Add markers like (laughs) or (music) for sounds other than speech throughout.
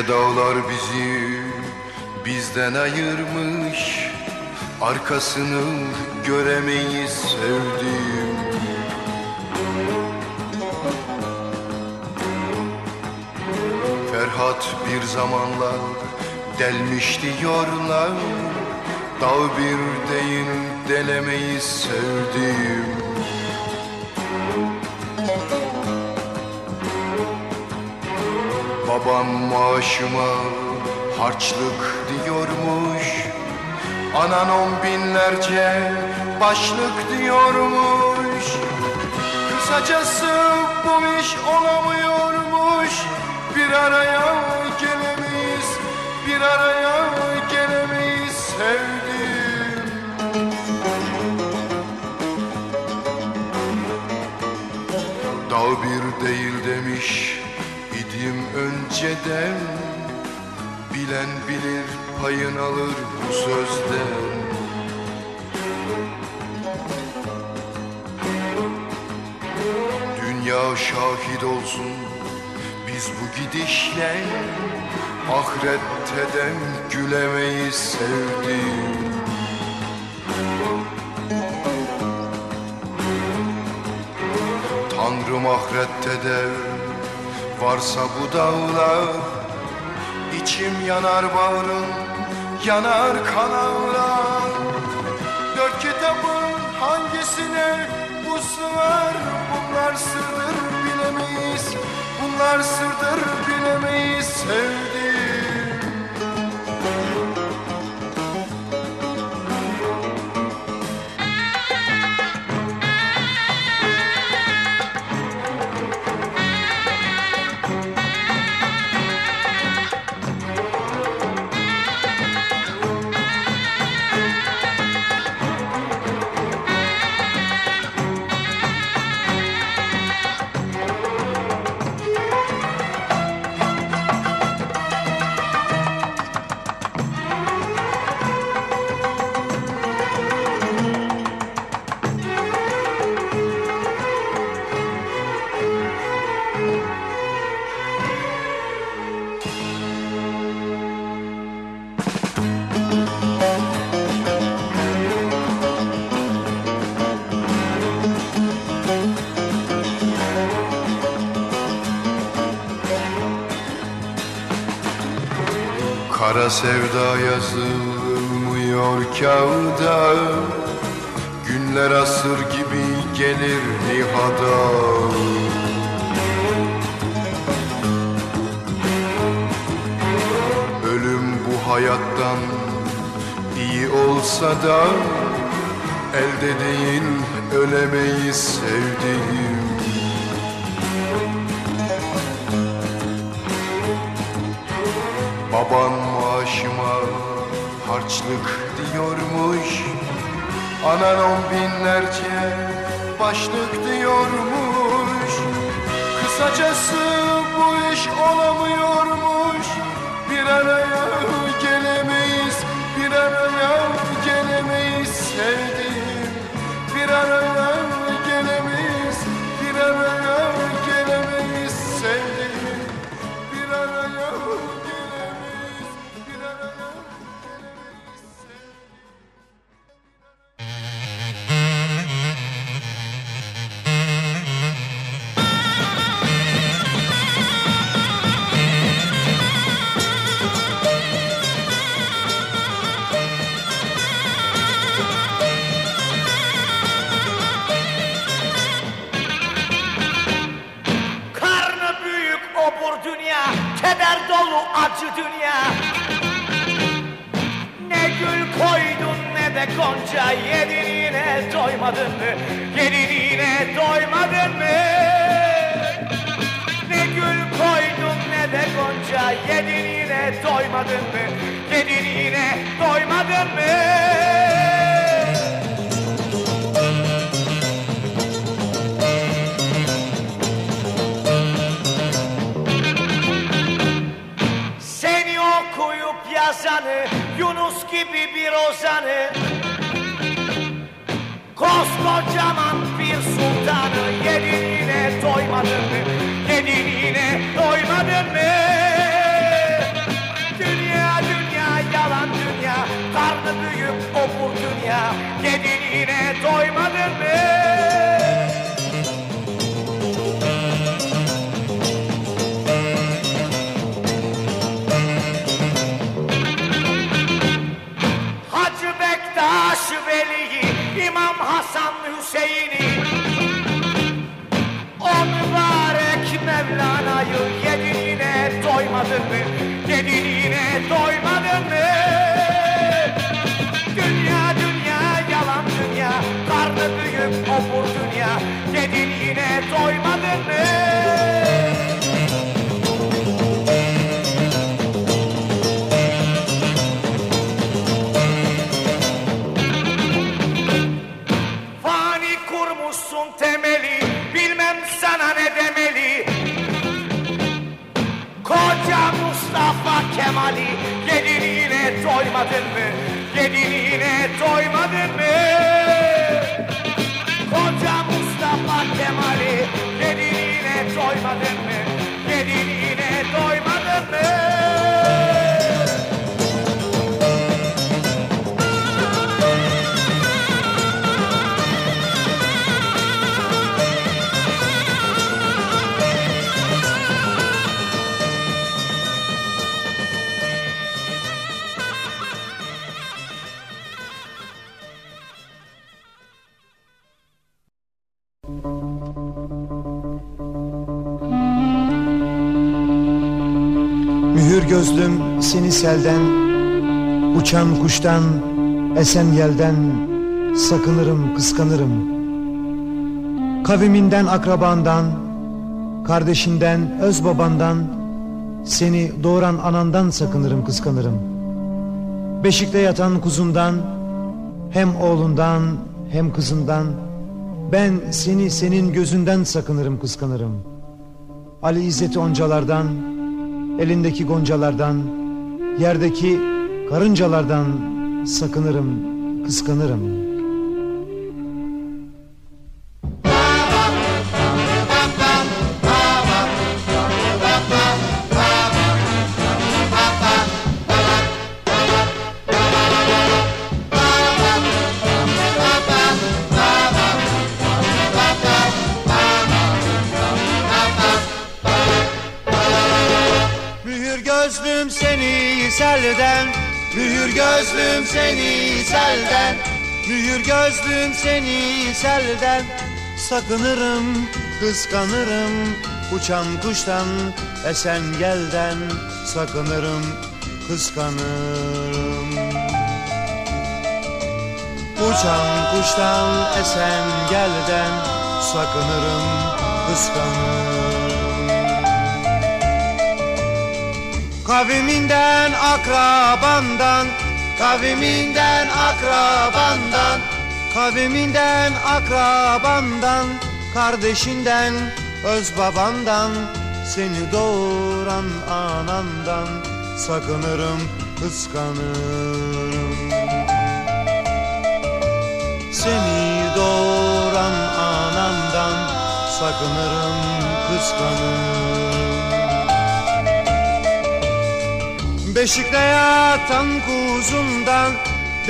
Yüce dağlar bizi bizden ayırmış. Arkasını göremeyiz sevdiğim. Ferhat bir zamanlar delmiş diyorlar. Dağ bir değil delemeyiz sevdiğim Babam maaşıma harçlık diyormuş. Anan on binlerce başlık diyormuş. Kısacası bu iş olamıyormuş. Bir araya gelemeyiz, bir araya gelemeyiz sevdim. Dağ bir değil demiş önceden Bilen bilir payın alır bu sözden. Dünya şahit olsun biz bu gidişle Ahiretteden gülemeyiz sevdim. Tanrım ahirette de varsa bu dağlar İçim yanar bağrım yanar kan ağlar Dört kitabın hangisine bu sığar? Bunlar sırdır bilemeyiz Bunlar sırdır bilemeyiz. Sevdim Sevda yazılmıyor kağıda. Günler asır gibi gelir nihada. Ölüm bu hayattan iyi olsa da Elde değil ölemeyiz sevdiğim Baban maaşıma harçlık diyormuş. Anan on binlerce başlık diyormuş. Kısacası bu iş olamıyormuş. Bir araya soy más de mí. Seni selden Uçan kuştan Esen yelden Sakınırım kıskanırım. Kaviminden akrabandan Kardeşinden öz babandan Seni doğuran anandan sakınırım kıskanırım. Beşikte yatan kuzundan Hem oğlundan hem kızından Ben seni senin gözünden sakınırım kıskanırım. Ali İzzet'i oncalardan Elindeki goncalardan, yerdeki karıncalardan sakınırım, kıskanırım. Gözlüm seni selden. Sakınırım, kıskanırım. Uçan kuştan, esen gelden. Sakınırım, kıskanırım. Uçan kuştan, esen gelden. Sakınırım, kıskanırım. Kaviminden akrabandan Kaviminden akrabandan Kaviminden akrabandan Kardeşinden öz babandan Seni doğuran anandan Sakınırım kıskanırım. Seni doğuran anandan Sakınırım kıskanırım. Beşikte yatan kuzundan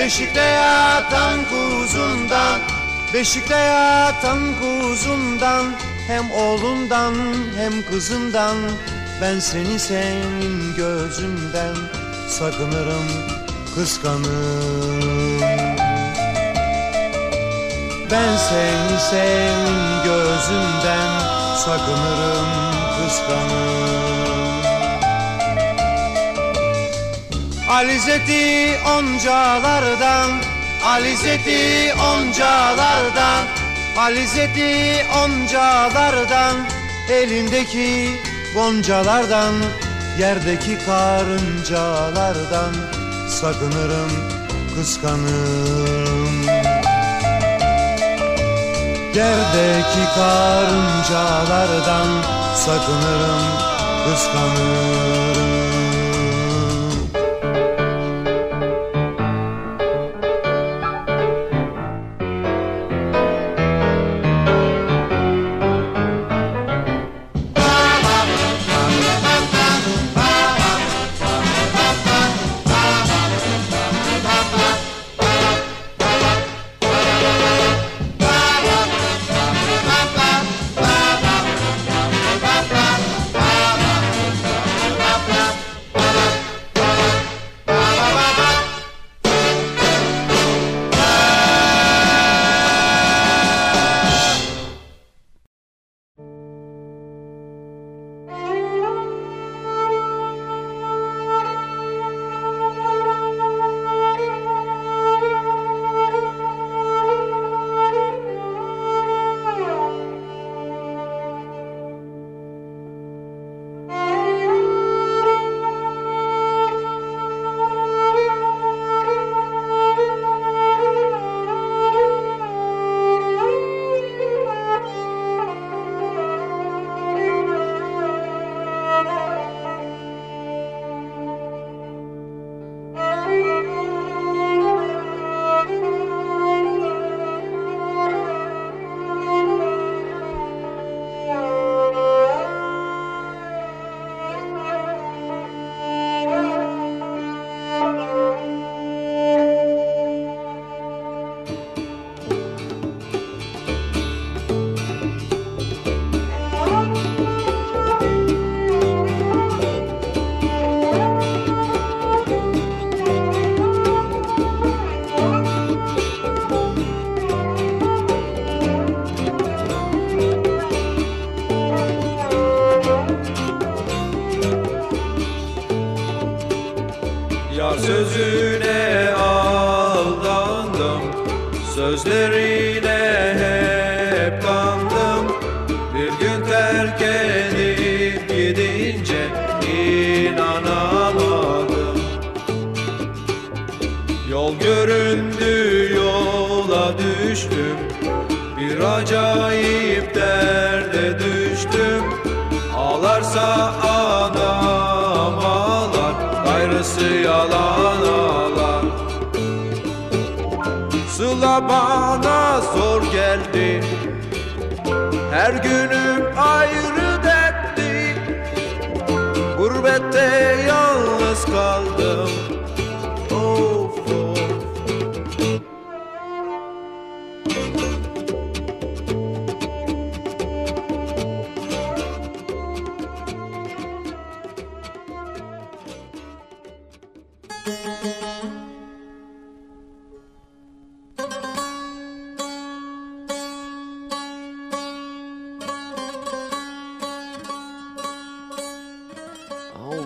Beşikte yatan kuzundan Beşikte yatan kuzundan Hem oğlundan hem kızından Ben seni senin gözünden Sakınırım kıskanırım. Ben seni senin gözünden Sakınırım kıskanırım Alizeti oncalardan Alizeti oncalardan Alizeti oncalardan Elindeki goncalardan Yerdeki karıncalardan Sakınırım kıskanırım. Yerdeki karıncalardan Sakınırım kıskanırım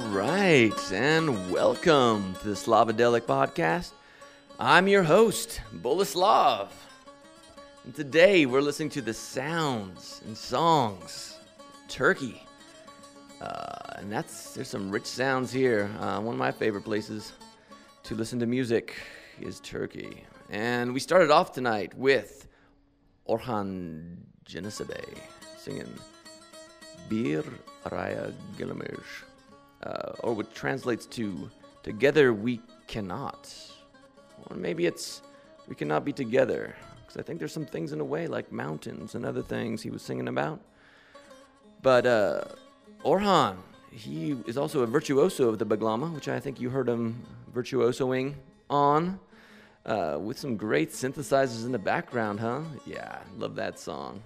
right, and welcome to the Slavadelic podcast. I'm your host, Boleslav. And today we're listening to the sounds and songs Turkey. Uh, and that's there's some rich sounds here. Uh, one of my favorite places to listen to music is Turkey. And we started off tonight with Orhan Gencebay singing Bir Araya Gelemeyiz, uh, or what translates to Together We Cannot. Or maybe it's We Cannot Be Together, because I think there's some things in a way, like mountains and other things he was singing about. But uh, Orhan, he is also a virtuoso of the Baglama, which I think you heard him virtuosoing on, uh, with some great synthesizers in the background, huh? Yeah, love that song.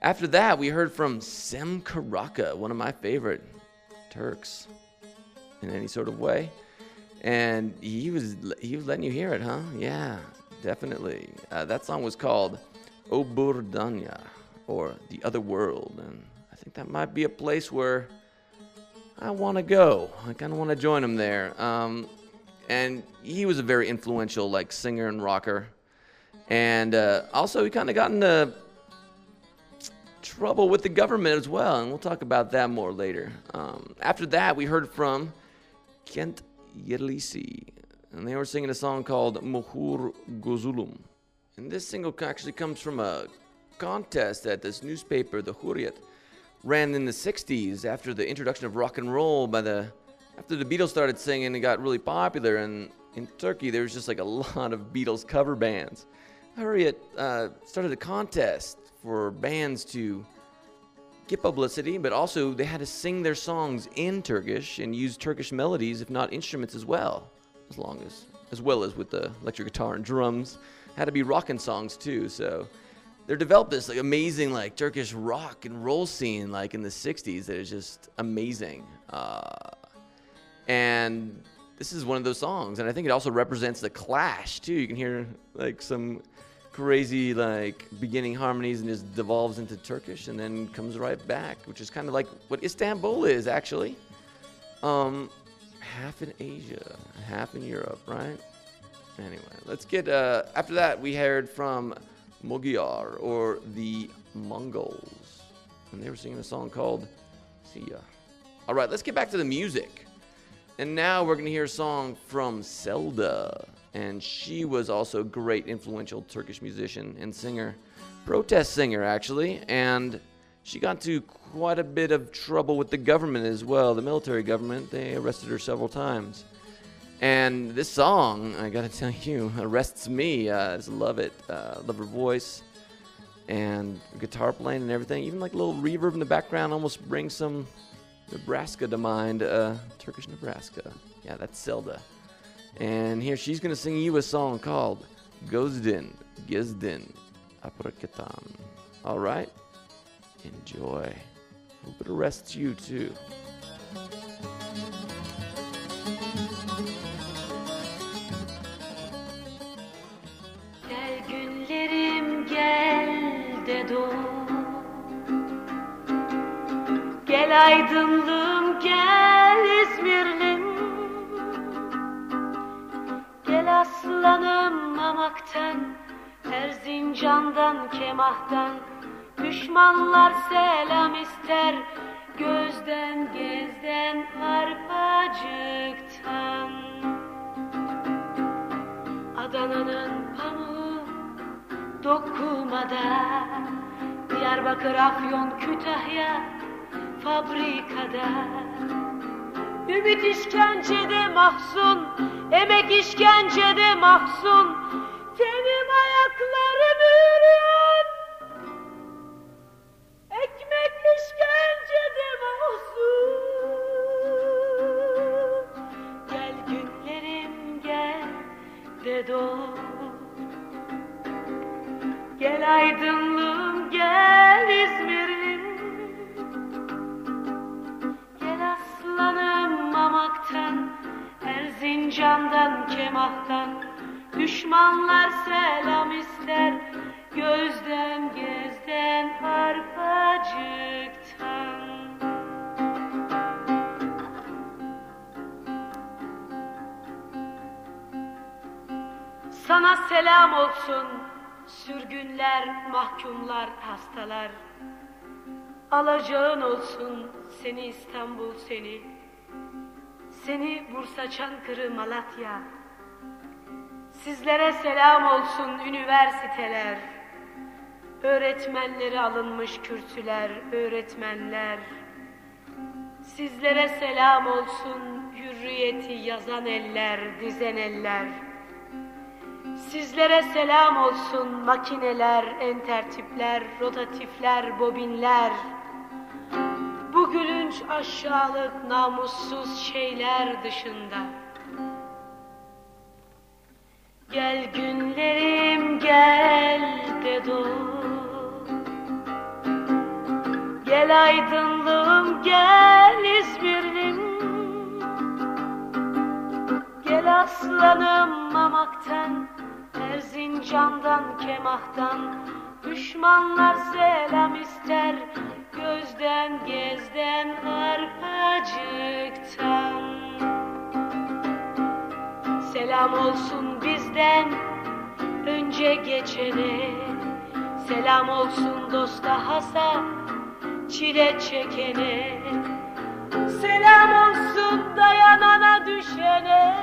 After that, we heard from Cem Karaca, one of my favorite Turks in any sort of way. And he was he was letting you hear it, huh? Yeah, definitely. Uh, that song was called Öbür Dünya, or The Other World. And I think that might be a place where I want to go. I kind of want to join him there. Um, and he was a very influential like singer and rocker. And uh, also, he kind of got into trouble with the government as well, and we'll talk about that more later. Um, after that, we heard from Kent Yerlisi, and they were singing a song called Muhur Gozulum. And this single actually comes from a contest that this newspaper, the Hurriyet, ran in the 60s after the introduction of rock and roll by the after the Beatles started singing it got really popular and in Turkey there was just like a (laughs) lot of Beatles cover bands. Hurriyet uh, started a contest for bands to get publicity, but also they had to sing their songs in Turkish and use Turkish melodies, if not instruments as well, as long as as well as with the electric guitar and drums. Had to be rockin' songs too, so they developed this like amazing like Turkish rock and roll scene like in the '60s that is just amazing. Uh, and this is one of those songs, and I think it also represents the Clash too. You can hear like some crazy like beginning harmonies and just devolves into Turkish and then comes right back, which is kind of like what Istanbul is actually. Um, half in Asia, half in Europe, right? Anyway, let's get. Uh, after that, we heard from Moğollar or the Mongols, and they were singing a song called "See Ya." All right, let's get back to the music. And now we're to hear a song from Selda. And she was also a great, influential Turkish musician and singer, protest singer, actually. And she got into quite a bit of trouble with the government as well, the military government. They arrested her several times. And this song, I gotta tell you, (laughs) arrests me. Uh, I just love it. Uh, love her voice and guitar playing and everything. Even like a little reverb in the background almost brings some Nebraska to mind. Uh, Turkish Nebraska. Yeah, that's Selda. And here she's gonna sing you a song called Gözden Gezden Arpacıktan. All right, enjoy. Hope it arrests you too. Gel günlerim gel de Gel aydınlığım gel İzmirlim Gel aslanım mamaktan Erzincan'dan, Kemah'tan. Düşmanlar selam ister Gözden, gezden, arpacıktan. Adana'nın pamuğu dokumada Diyarbakır, Afyon, Kütahya fabrikada. Ümit işkencede mahzun, emek işkencede mahzun. Tenim ayaklarım üryan Ekmek işkencede mahzun. Gel günlerim gel de doğ. Gel aydınlığım Kemah'tan Düşmanlar selam ister Gözden gezden arpacıktan Sana selam olsun sürgünler, mahkumlar, hastalar. Alacağın olsun seni İstanbul seni. Seni Bursa, Çankırı, Malatya. Sizlere selam olsun üniversiteler. Öğretmenleri alınmış kürsüler, öğretmenler. Sizlere selam olsun hürriyeti yazan eller, dizen eller. Sizlere selam olsun makineler, entertipler, rotatifler, bobinler. Bu gülünç aşağılık namussuz şeyler dışında. Gel günlerim gel de. Gel aydınlığım gel İzmir'im. Gel aslanım Mamak'tan, Erzincan'dan, Kemah'tan Düşmanlar selam ister Gözden, gezden, arpacıktan Selam olsun bizden önce geçene. Selam olsun dosta hasa çile çekene. Selam olsun dayanana düşene.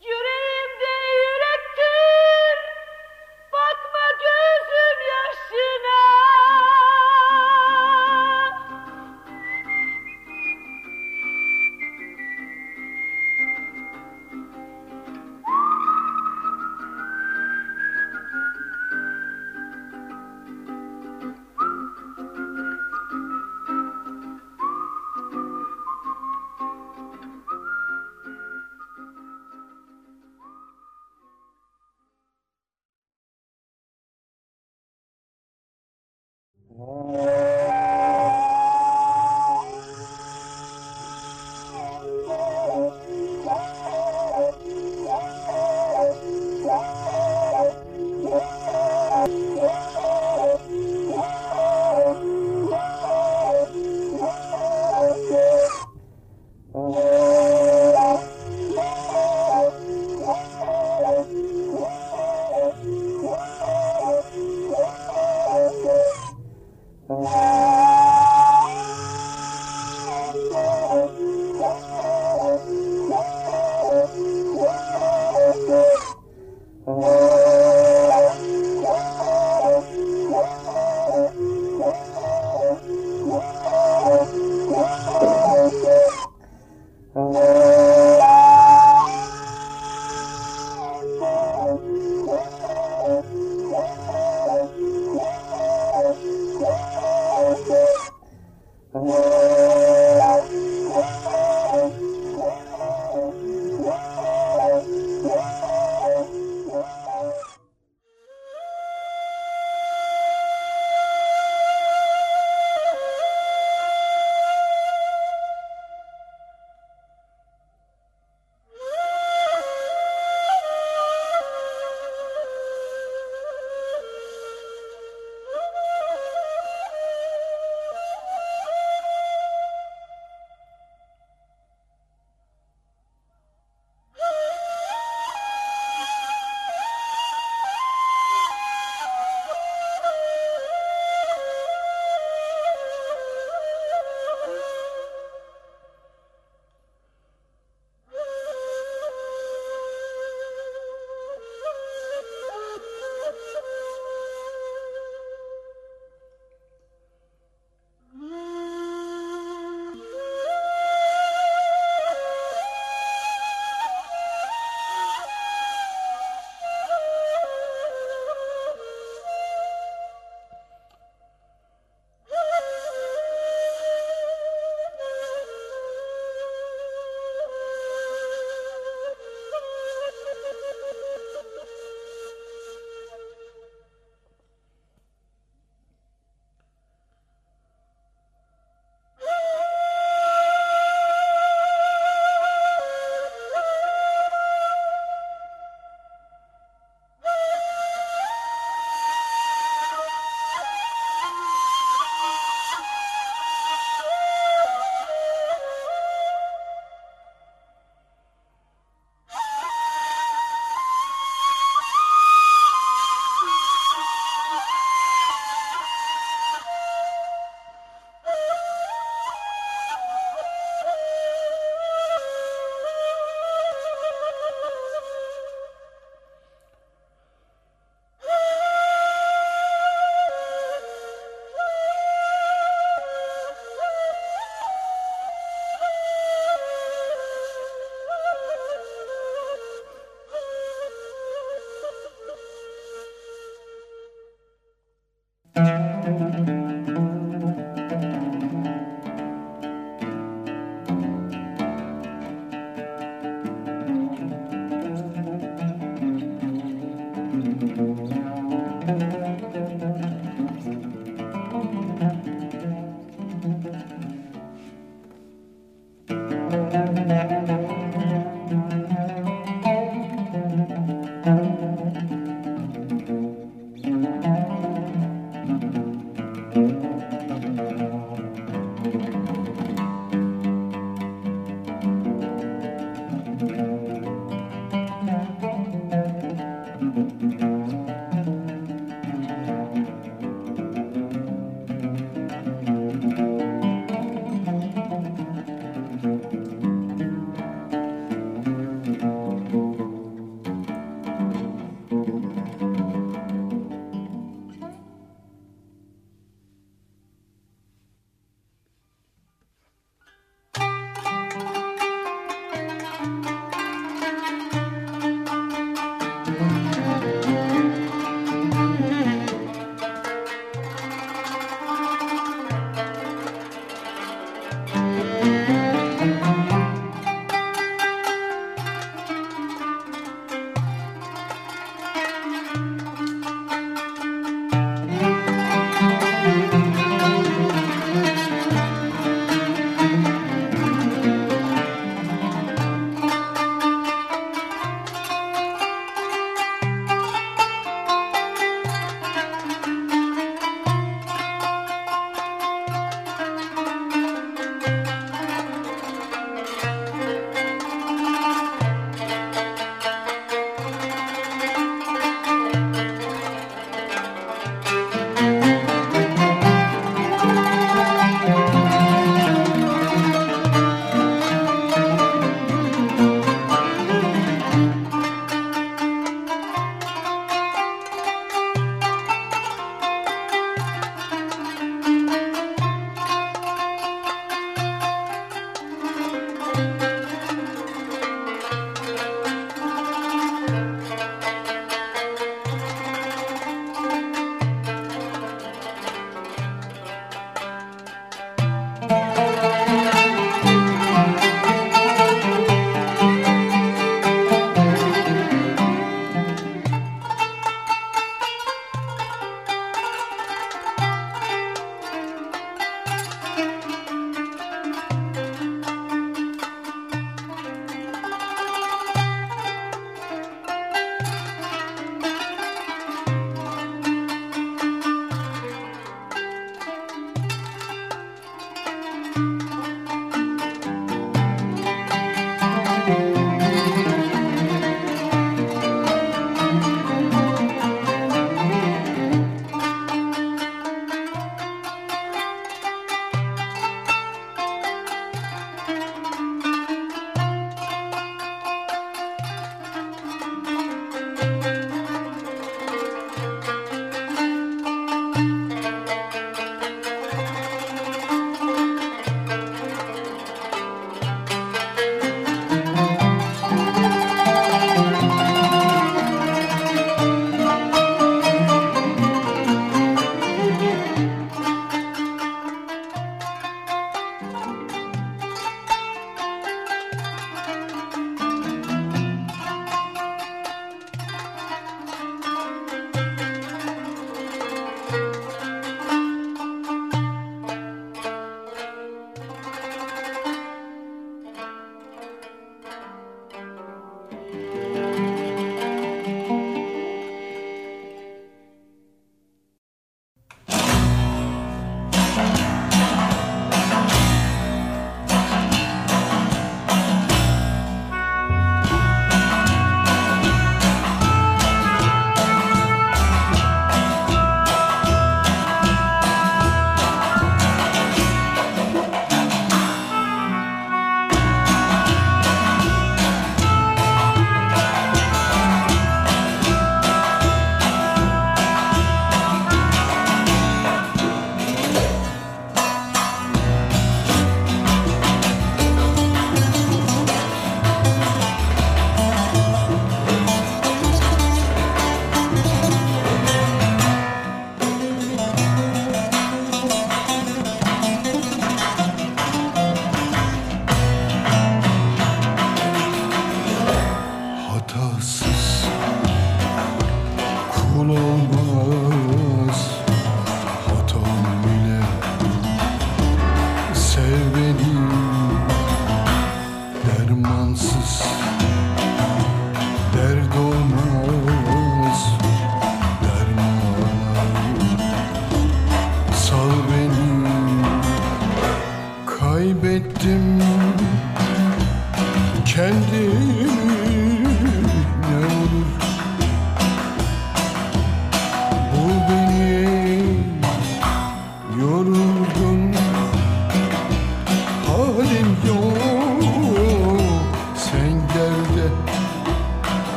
Yüreğimde yürektir Bakma gözüm yaşına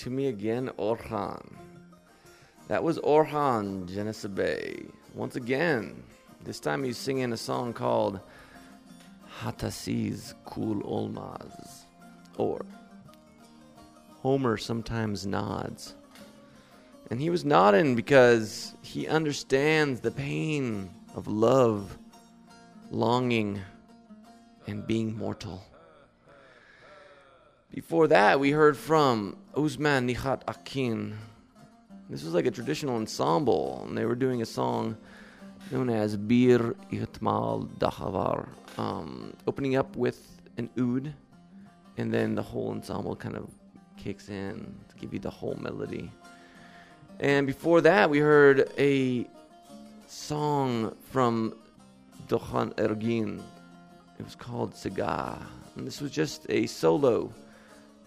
to me again, Orhan. That was Orhan Gencebay. Once again, this time he's singing a song called Hatasiz Kul Olmaz. Or Homer sometimes nods. And he was nodding because he understands the pain of love, longing, and being mortal. Before that, we heard from Uzman Nihat Akin. This was like a traditional ensemble, and they were doing a song known as Bir Itmal Dahavar, um, opening up with an oud, and then the whole ensemble kind of kicks in to give you the whole melody. And before that, we heard a song from Doğan Ergin. It was called Saga. And this was just a solo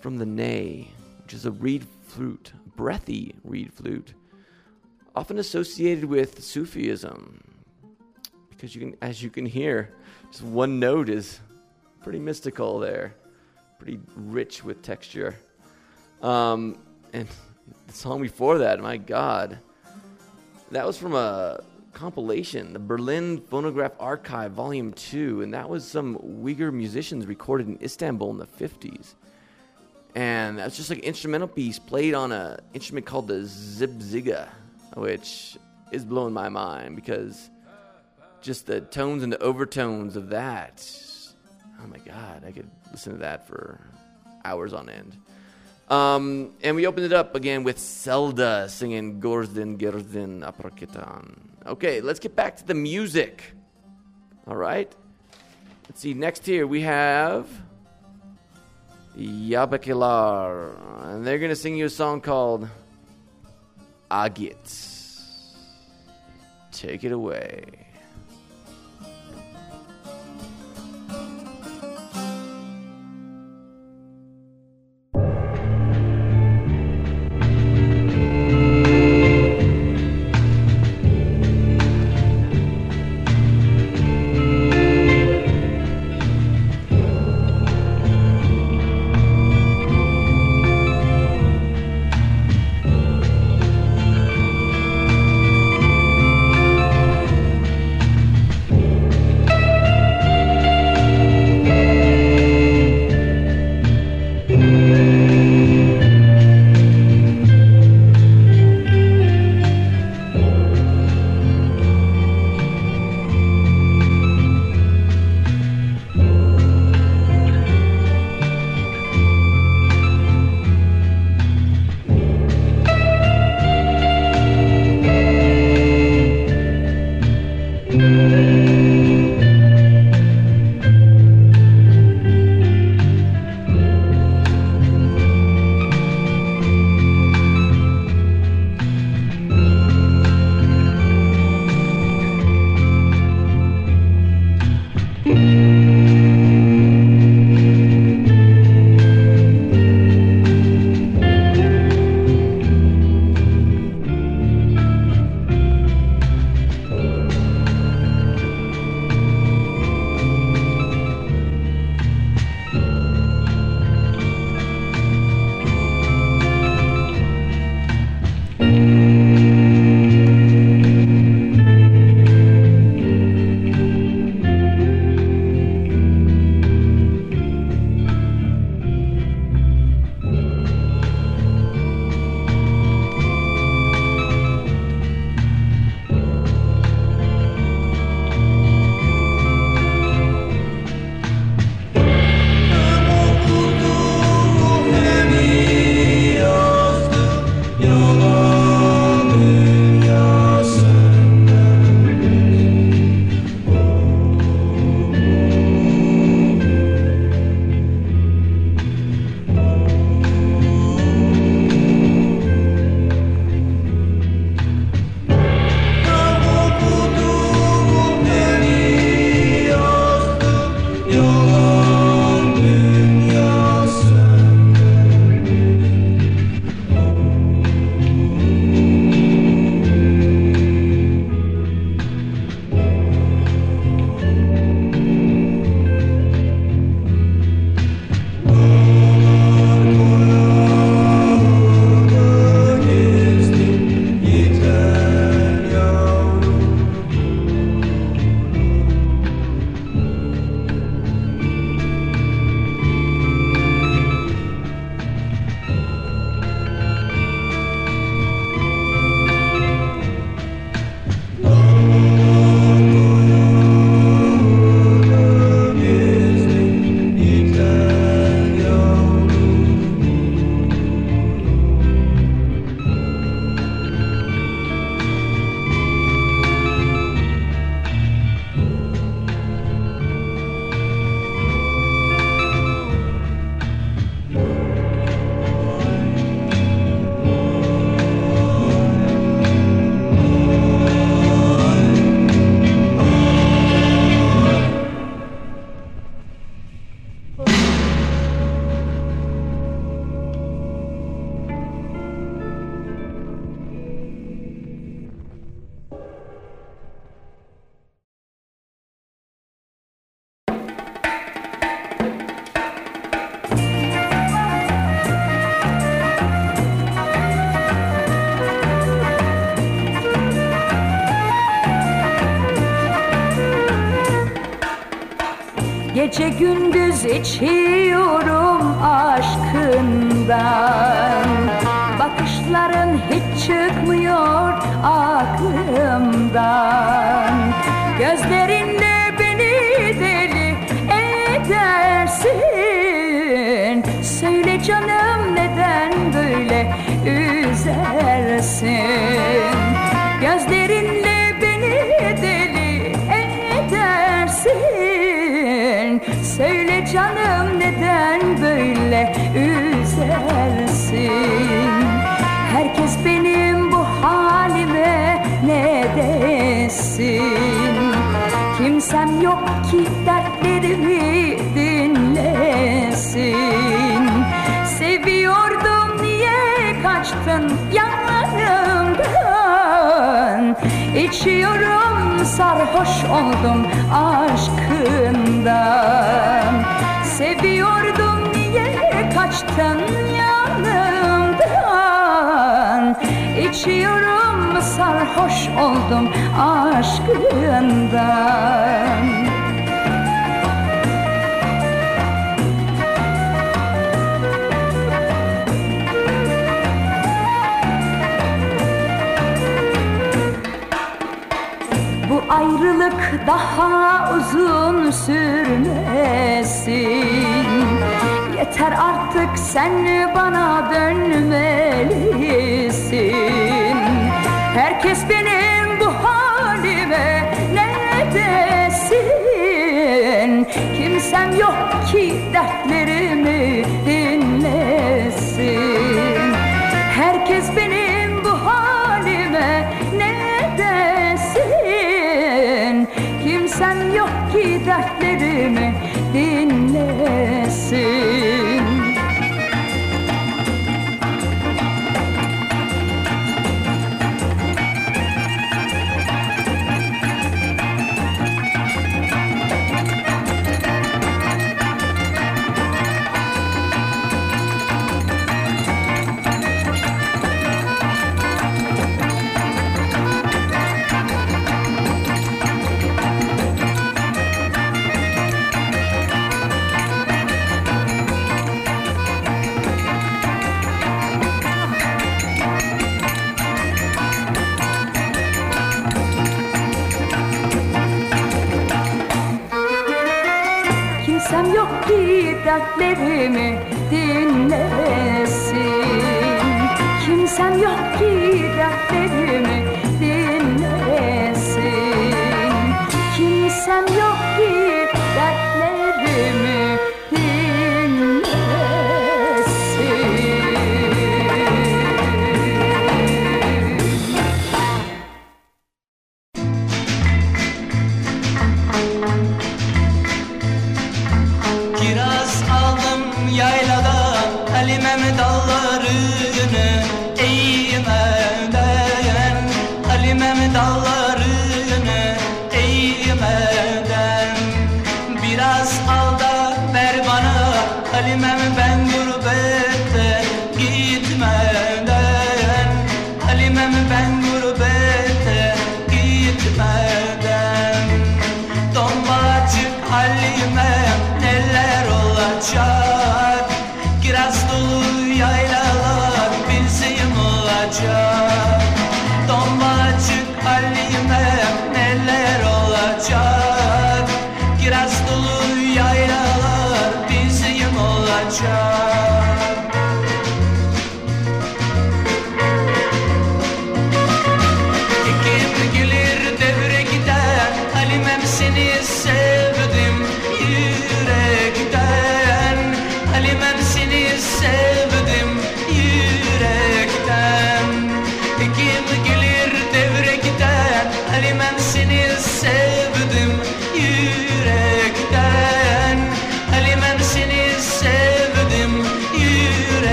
from the ney, which is a reed flute, breathy reed flute, often associated with Sufism. Because you can, as you can hear, just one note is pretty mystical there, pretty rich with texture. Um, and the song before that, my God, that was from a compilation, the Berlin Phonograph Archive, Volume 2, and that was some Uyghur musicians recorded in Istanbul in the 50s. And that's just like an instrumental piece played on a instrument called the zibziga, which is blowing my mind because just the tones and the overtones of that. Oh my God, I could listen to that for hours on end. Um, and we opened it up again with Selda singing Gözden Gezden Arpacıktan. Okay, let's get back to the music. All right. Let's see. Next here we have Yabakilar. And they're going to sing you a song called Agit. Take it away. is it? Desin Kimsem yok ki dertlerimi dinlesin. Seviyordum niye kaçtın yanlarımdan? İçiyorum sarhoş oldum aşkından. Seviyordum niye kaçtın yanımdan İçiyorum sarhoş oldum aşkından. Bu ayrılık daha uzun sürmesin. Yeter artık sen bana dönmelisin Herkes benim bu halime ne desin? Kimsem yok ki dertlerimi dinlesin. Herkes benim धीमे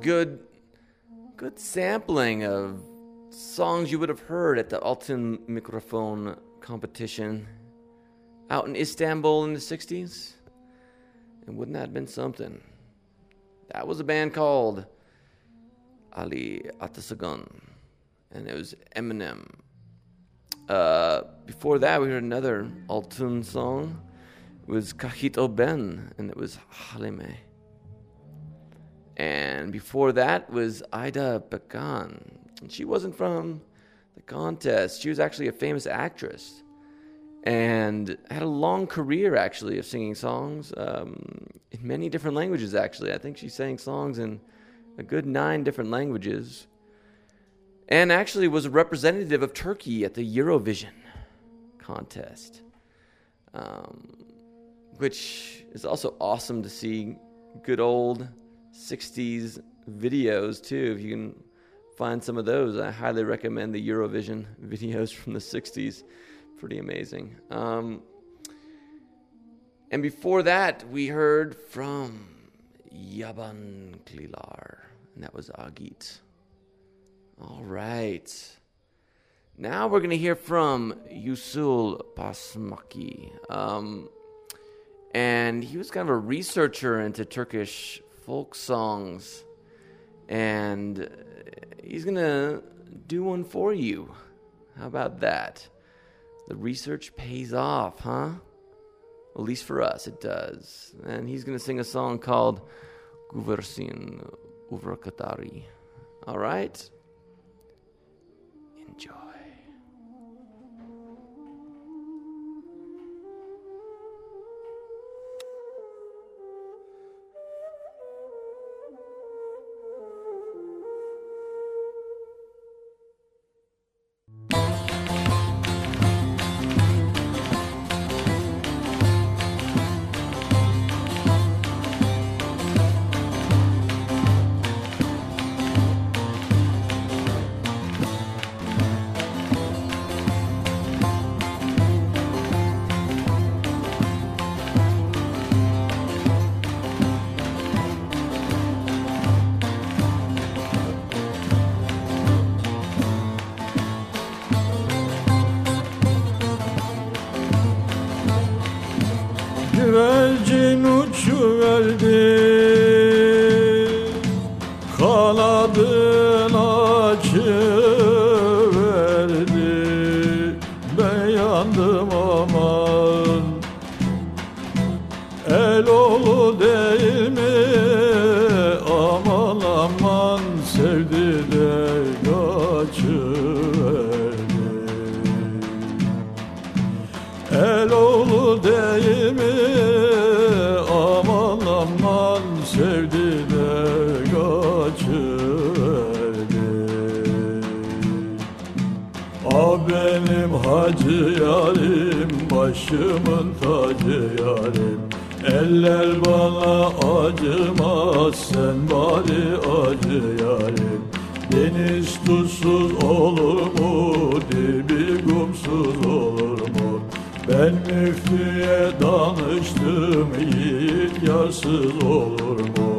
good, good sampling of songs you would have heard at the Altın Microphone competition out in Istanbul in the 60s. And wouldn't that have been something? That was a band called Ali Atasagun, and it was Eminem. Uh, before that, we heard another Altun song. It was Kahito Ben, and it was Halime. And before that was Ajda Pekkan. And she wasn't from the contest. She was actually a famous actress and had a long career actually of singing songs um, in many different languages actually i think she sang songs in a good nine different languages and actually was a representative of turkey at the eurovision contest um, which is also awesome to see good old 60s videos too if you can find some of those i highly recommend the eurovision (laughs) videos from the 60s pretty amazing. Um, and before that, we heard from Yaban Klilar, and that was Agit. All right. Now we're going to hear from Yusul Basmaki. Um, and he was kind of a researcher into Turkish folk songs. And he's to do one for you. How about that? The research pays off, huh? At least for us, it does. And he's to sing a song called Guversin Uvrakatari. All right? değil mi? Aman aman sevdi de kaçıverdi A ah benim hacı yarim başımın tacı yarim. Eller bana acımaz sen bari acı yarim. Deniz tuzsuz olur mu dibi kumsuz olur ben müftüye danıştım yiğit yarsız olur mu?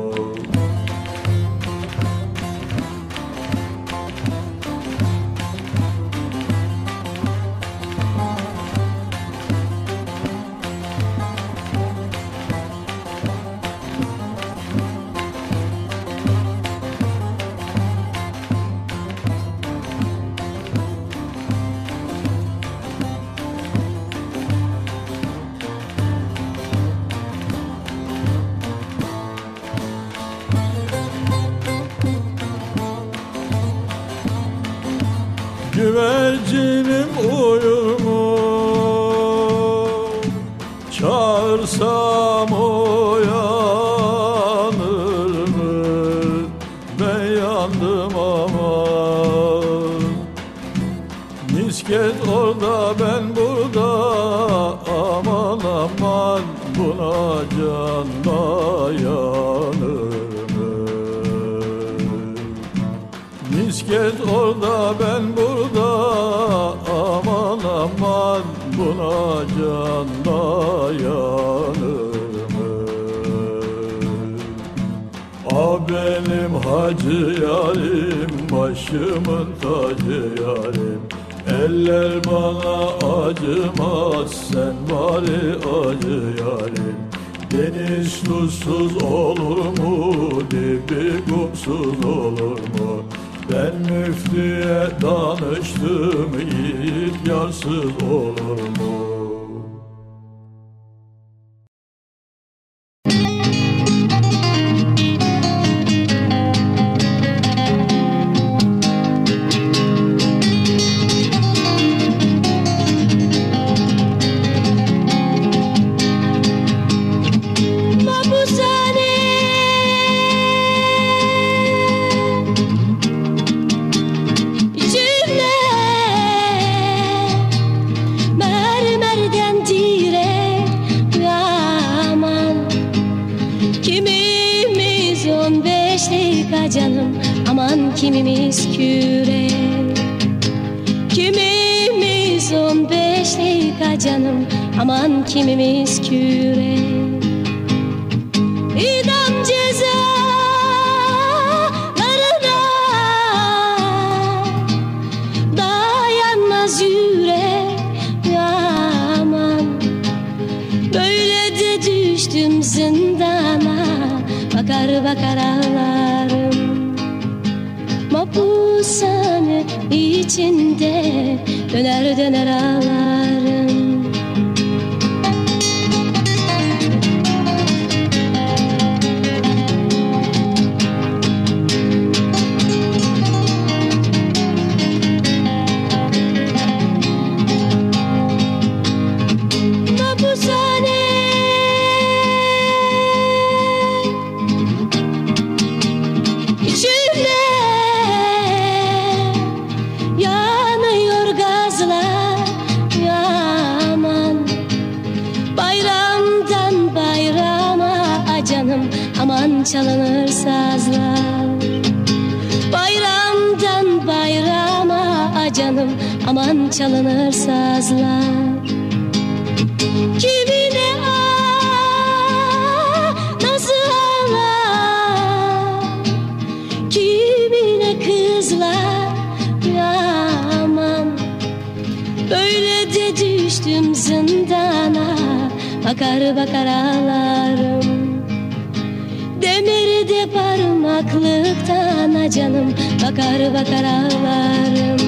uzaklıktan ha canım Bakar bakar ağlarım.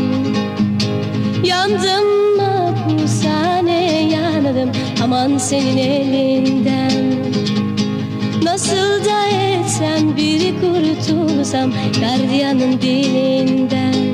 Yandım mahpusane yanarım Aman senin elinden. Nasıl da etsem biri kurtulsam Gardiyanın dilinden.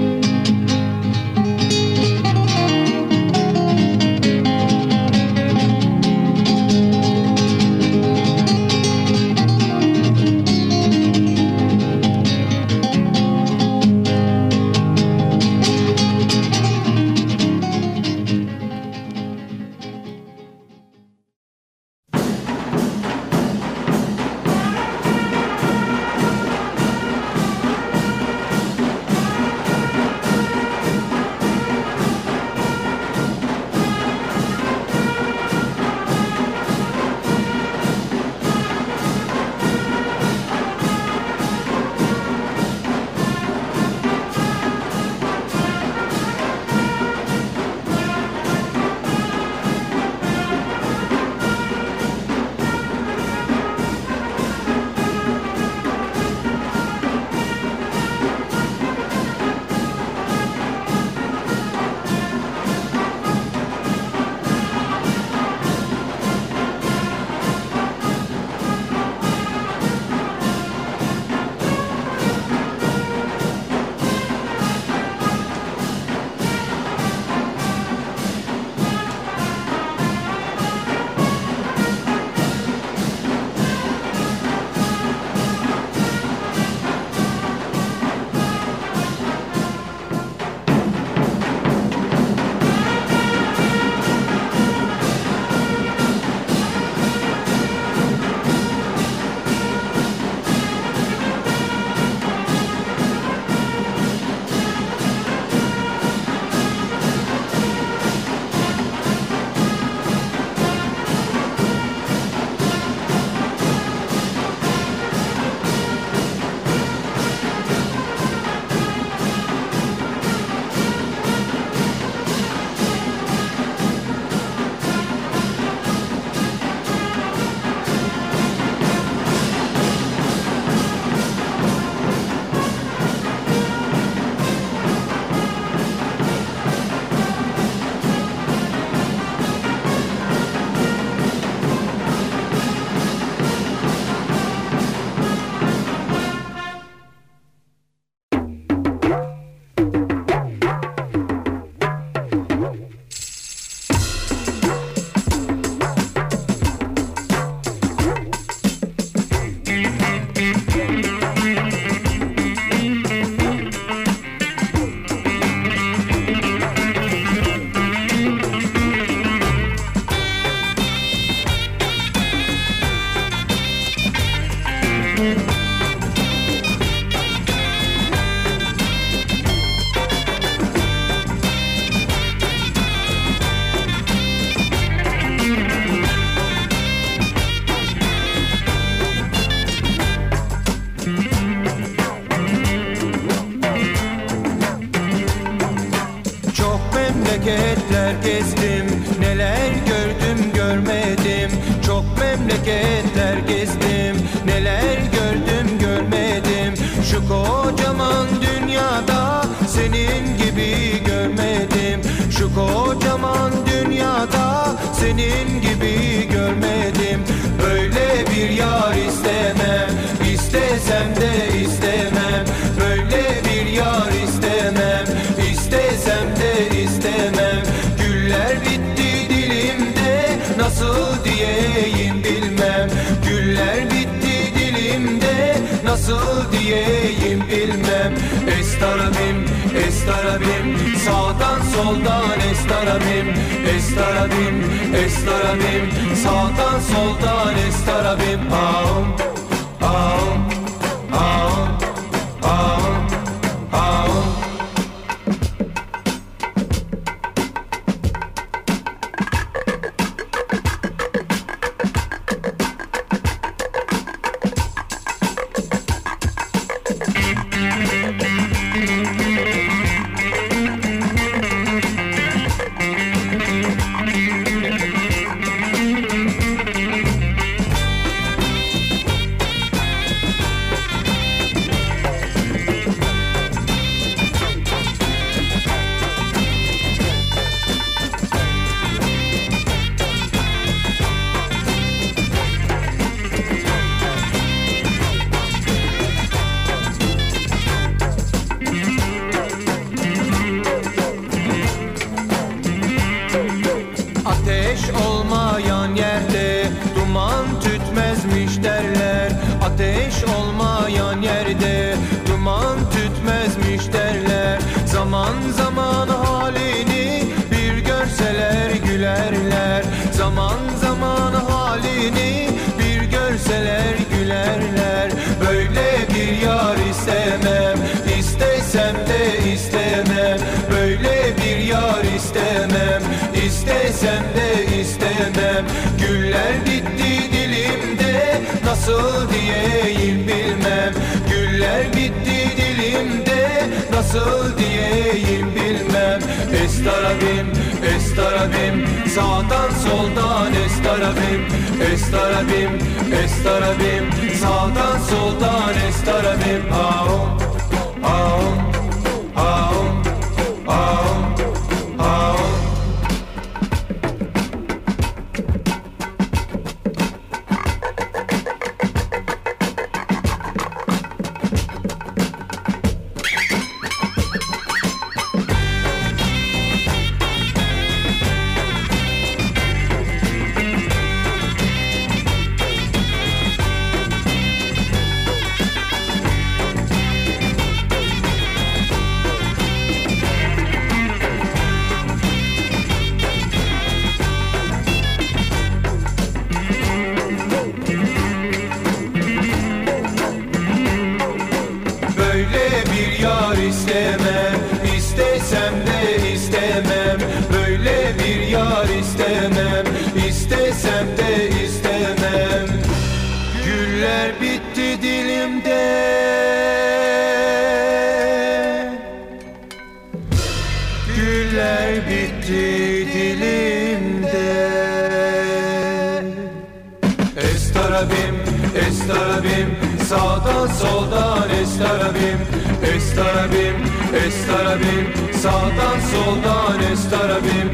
Estarabim, Sağdan soldan Estarabim,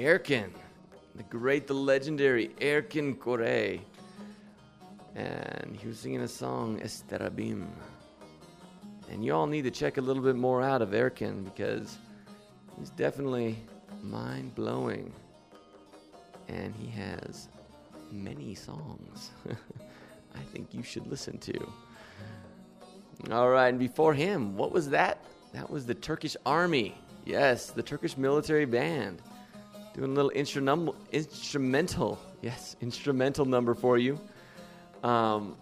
Erkin, the great, the legendary Erkin Koray. And he was singing a song, Estarabim. And you all need to check a little bit more out of Erkin because he's definitely mind blowing. And he has many songs (laughs) I think you should listen to. All right, and before him, what was that? That was the Turkish army. Yes, the Turkish military band. Doing a little instrum- instrumental, yes, instrumental number for you. Um,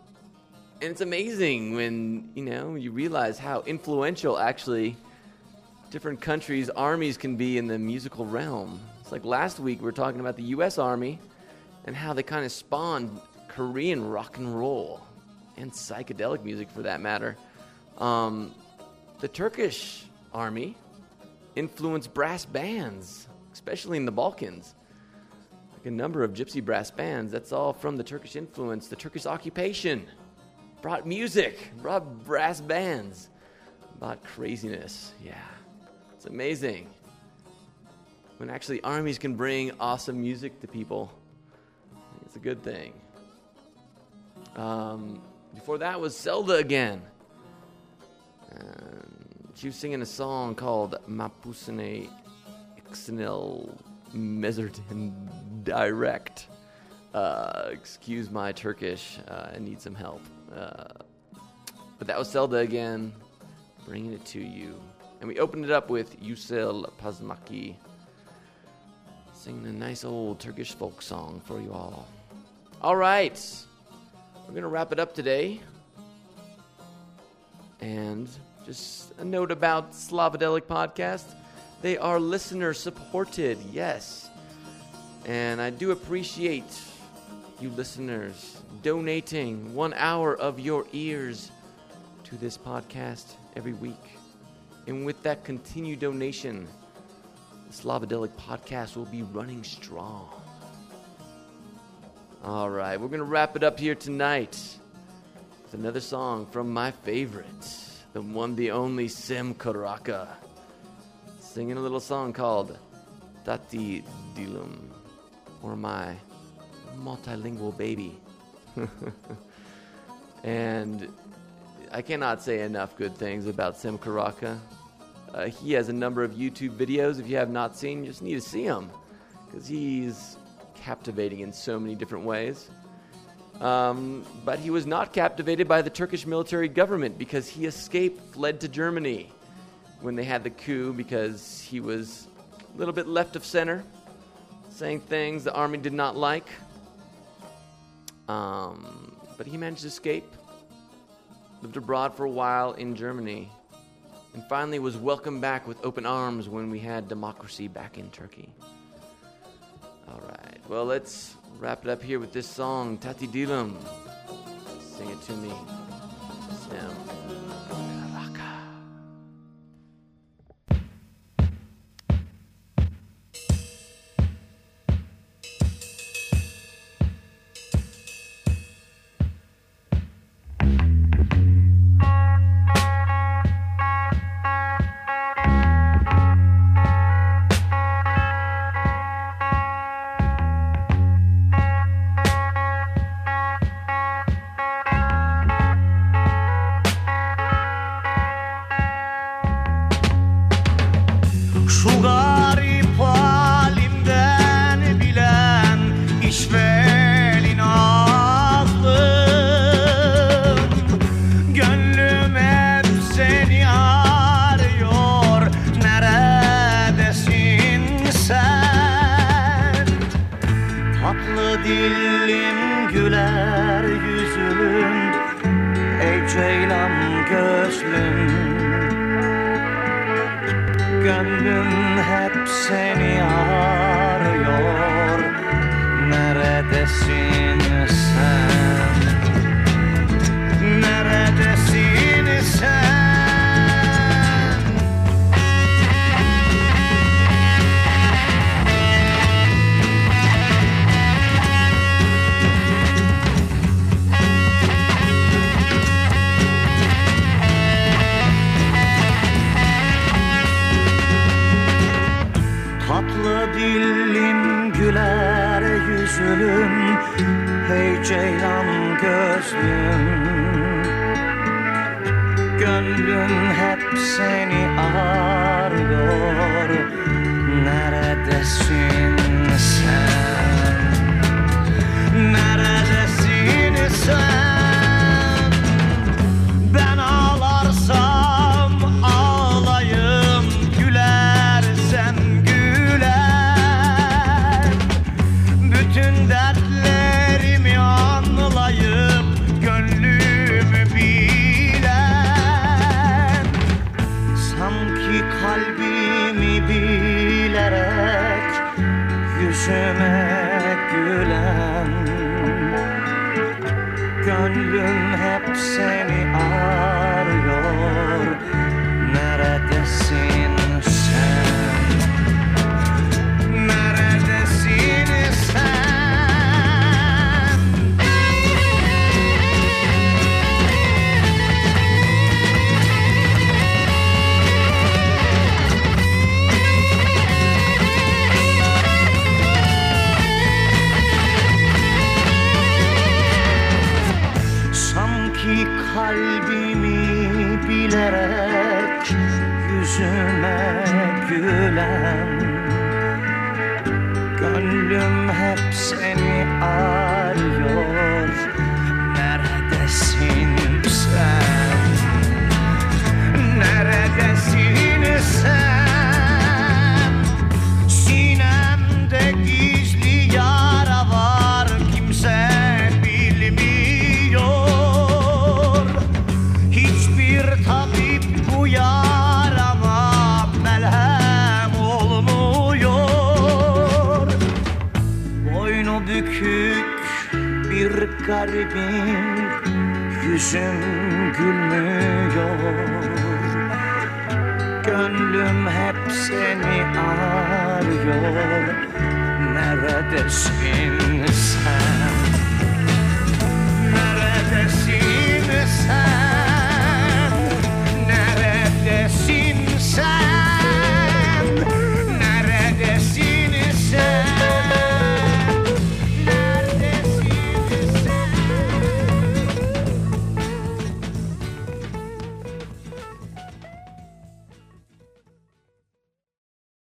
and it's amazing when, you know, you realize how influential actually different countries' armies can be in the musical realm. It's like last week we were talking about the U.S. Army and how they kind of spawned Korean rock and roll and psychedelic music for that matter. Um, the Turkish army influenced brass bands, especially in the Balkans. Like a number of gypsy brass bands, that's all from the Turkish influence. The Turkish occupation brought music, brought brass bands, brought craziness. Yeah, it's amazing. When actually armies can bring awesome music to people, it's a good thing. Um, before that was Selda again. She was singing a song called Mapusine Ixnil Mezertin Direct. Uh, excuse my Turkish, uh, I need some help. Uh, but that was Selda again, bringing it to you. And we opened it up with Yusel Pazmaki singing a nice old Turkish folk song for you all. All right, we're going to wrap it up today. And just a note about Slavadelic Podcast. They are listener supported, yes. And I do appreciate you listeners donating one hour of your ears to this podcast every week. And with that continued donation, the Slavadelic Podcast will be running strong. All right, we're going to wrap it up here tonight with another song from my favorite, the one, the only Cem Karaca, singing a little song called Tatlı Dillim. or my multilingual baby. (laughs) and I cannot say enough good things about Cem Karaca. Uh, he has a number of YouTube videos. If you have not seen, you just need to see them because he's captivating in so many different ways. Um, but he was not captivated by the Turkish military government because he escaped, fled to Germany when they had the coup because he was a little bit left of center, saying things the army did not like. Um, but he managed to escape, lived abroad for a while in Germany, and finally was welcomed back with open arms when we had democracy back in Turkey. All right, well, let's wrap it up here with this song, Tatlı Dillim. Sing it to me, Sam.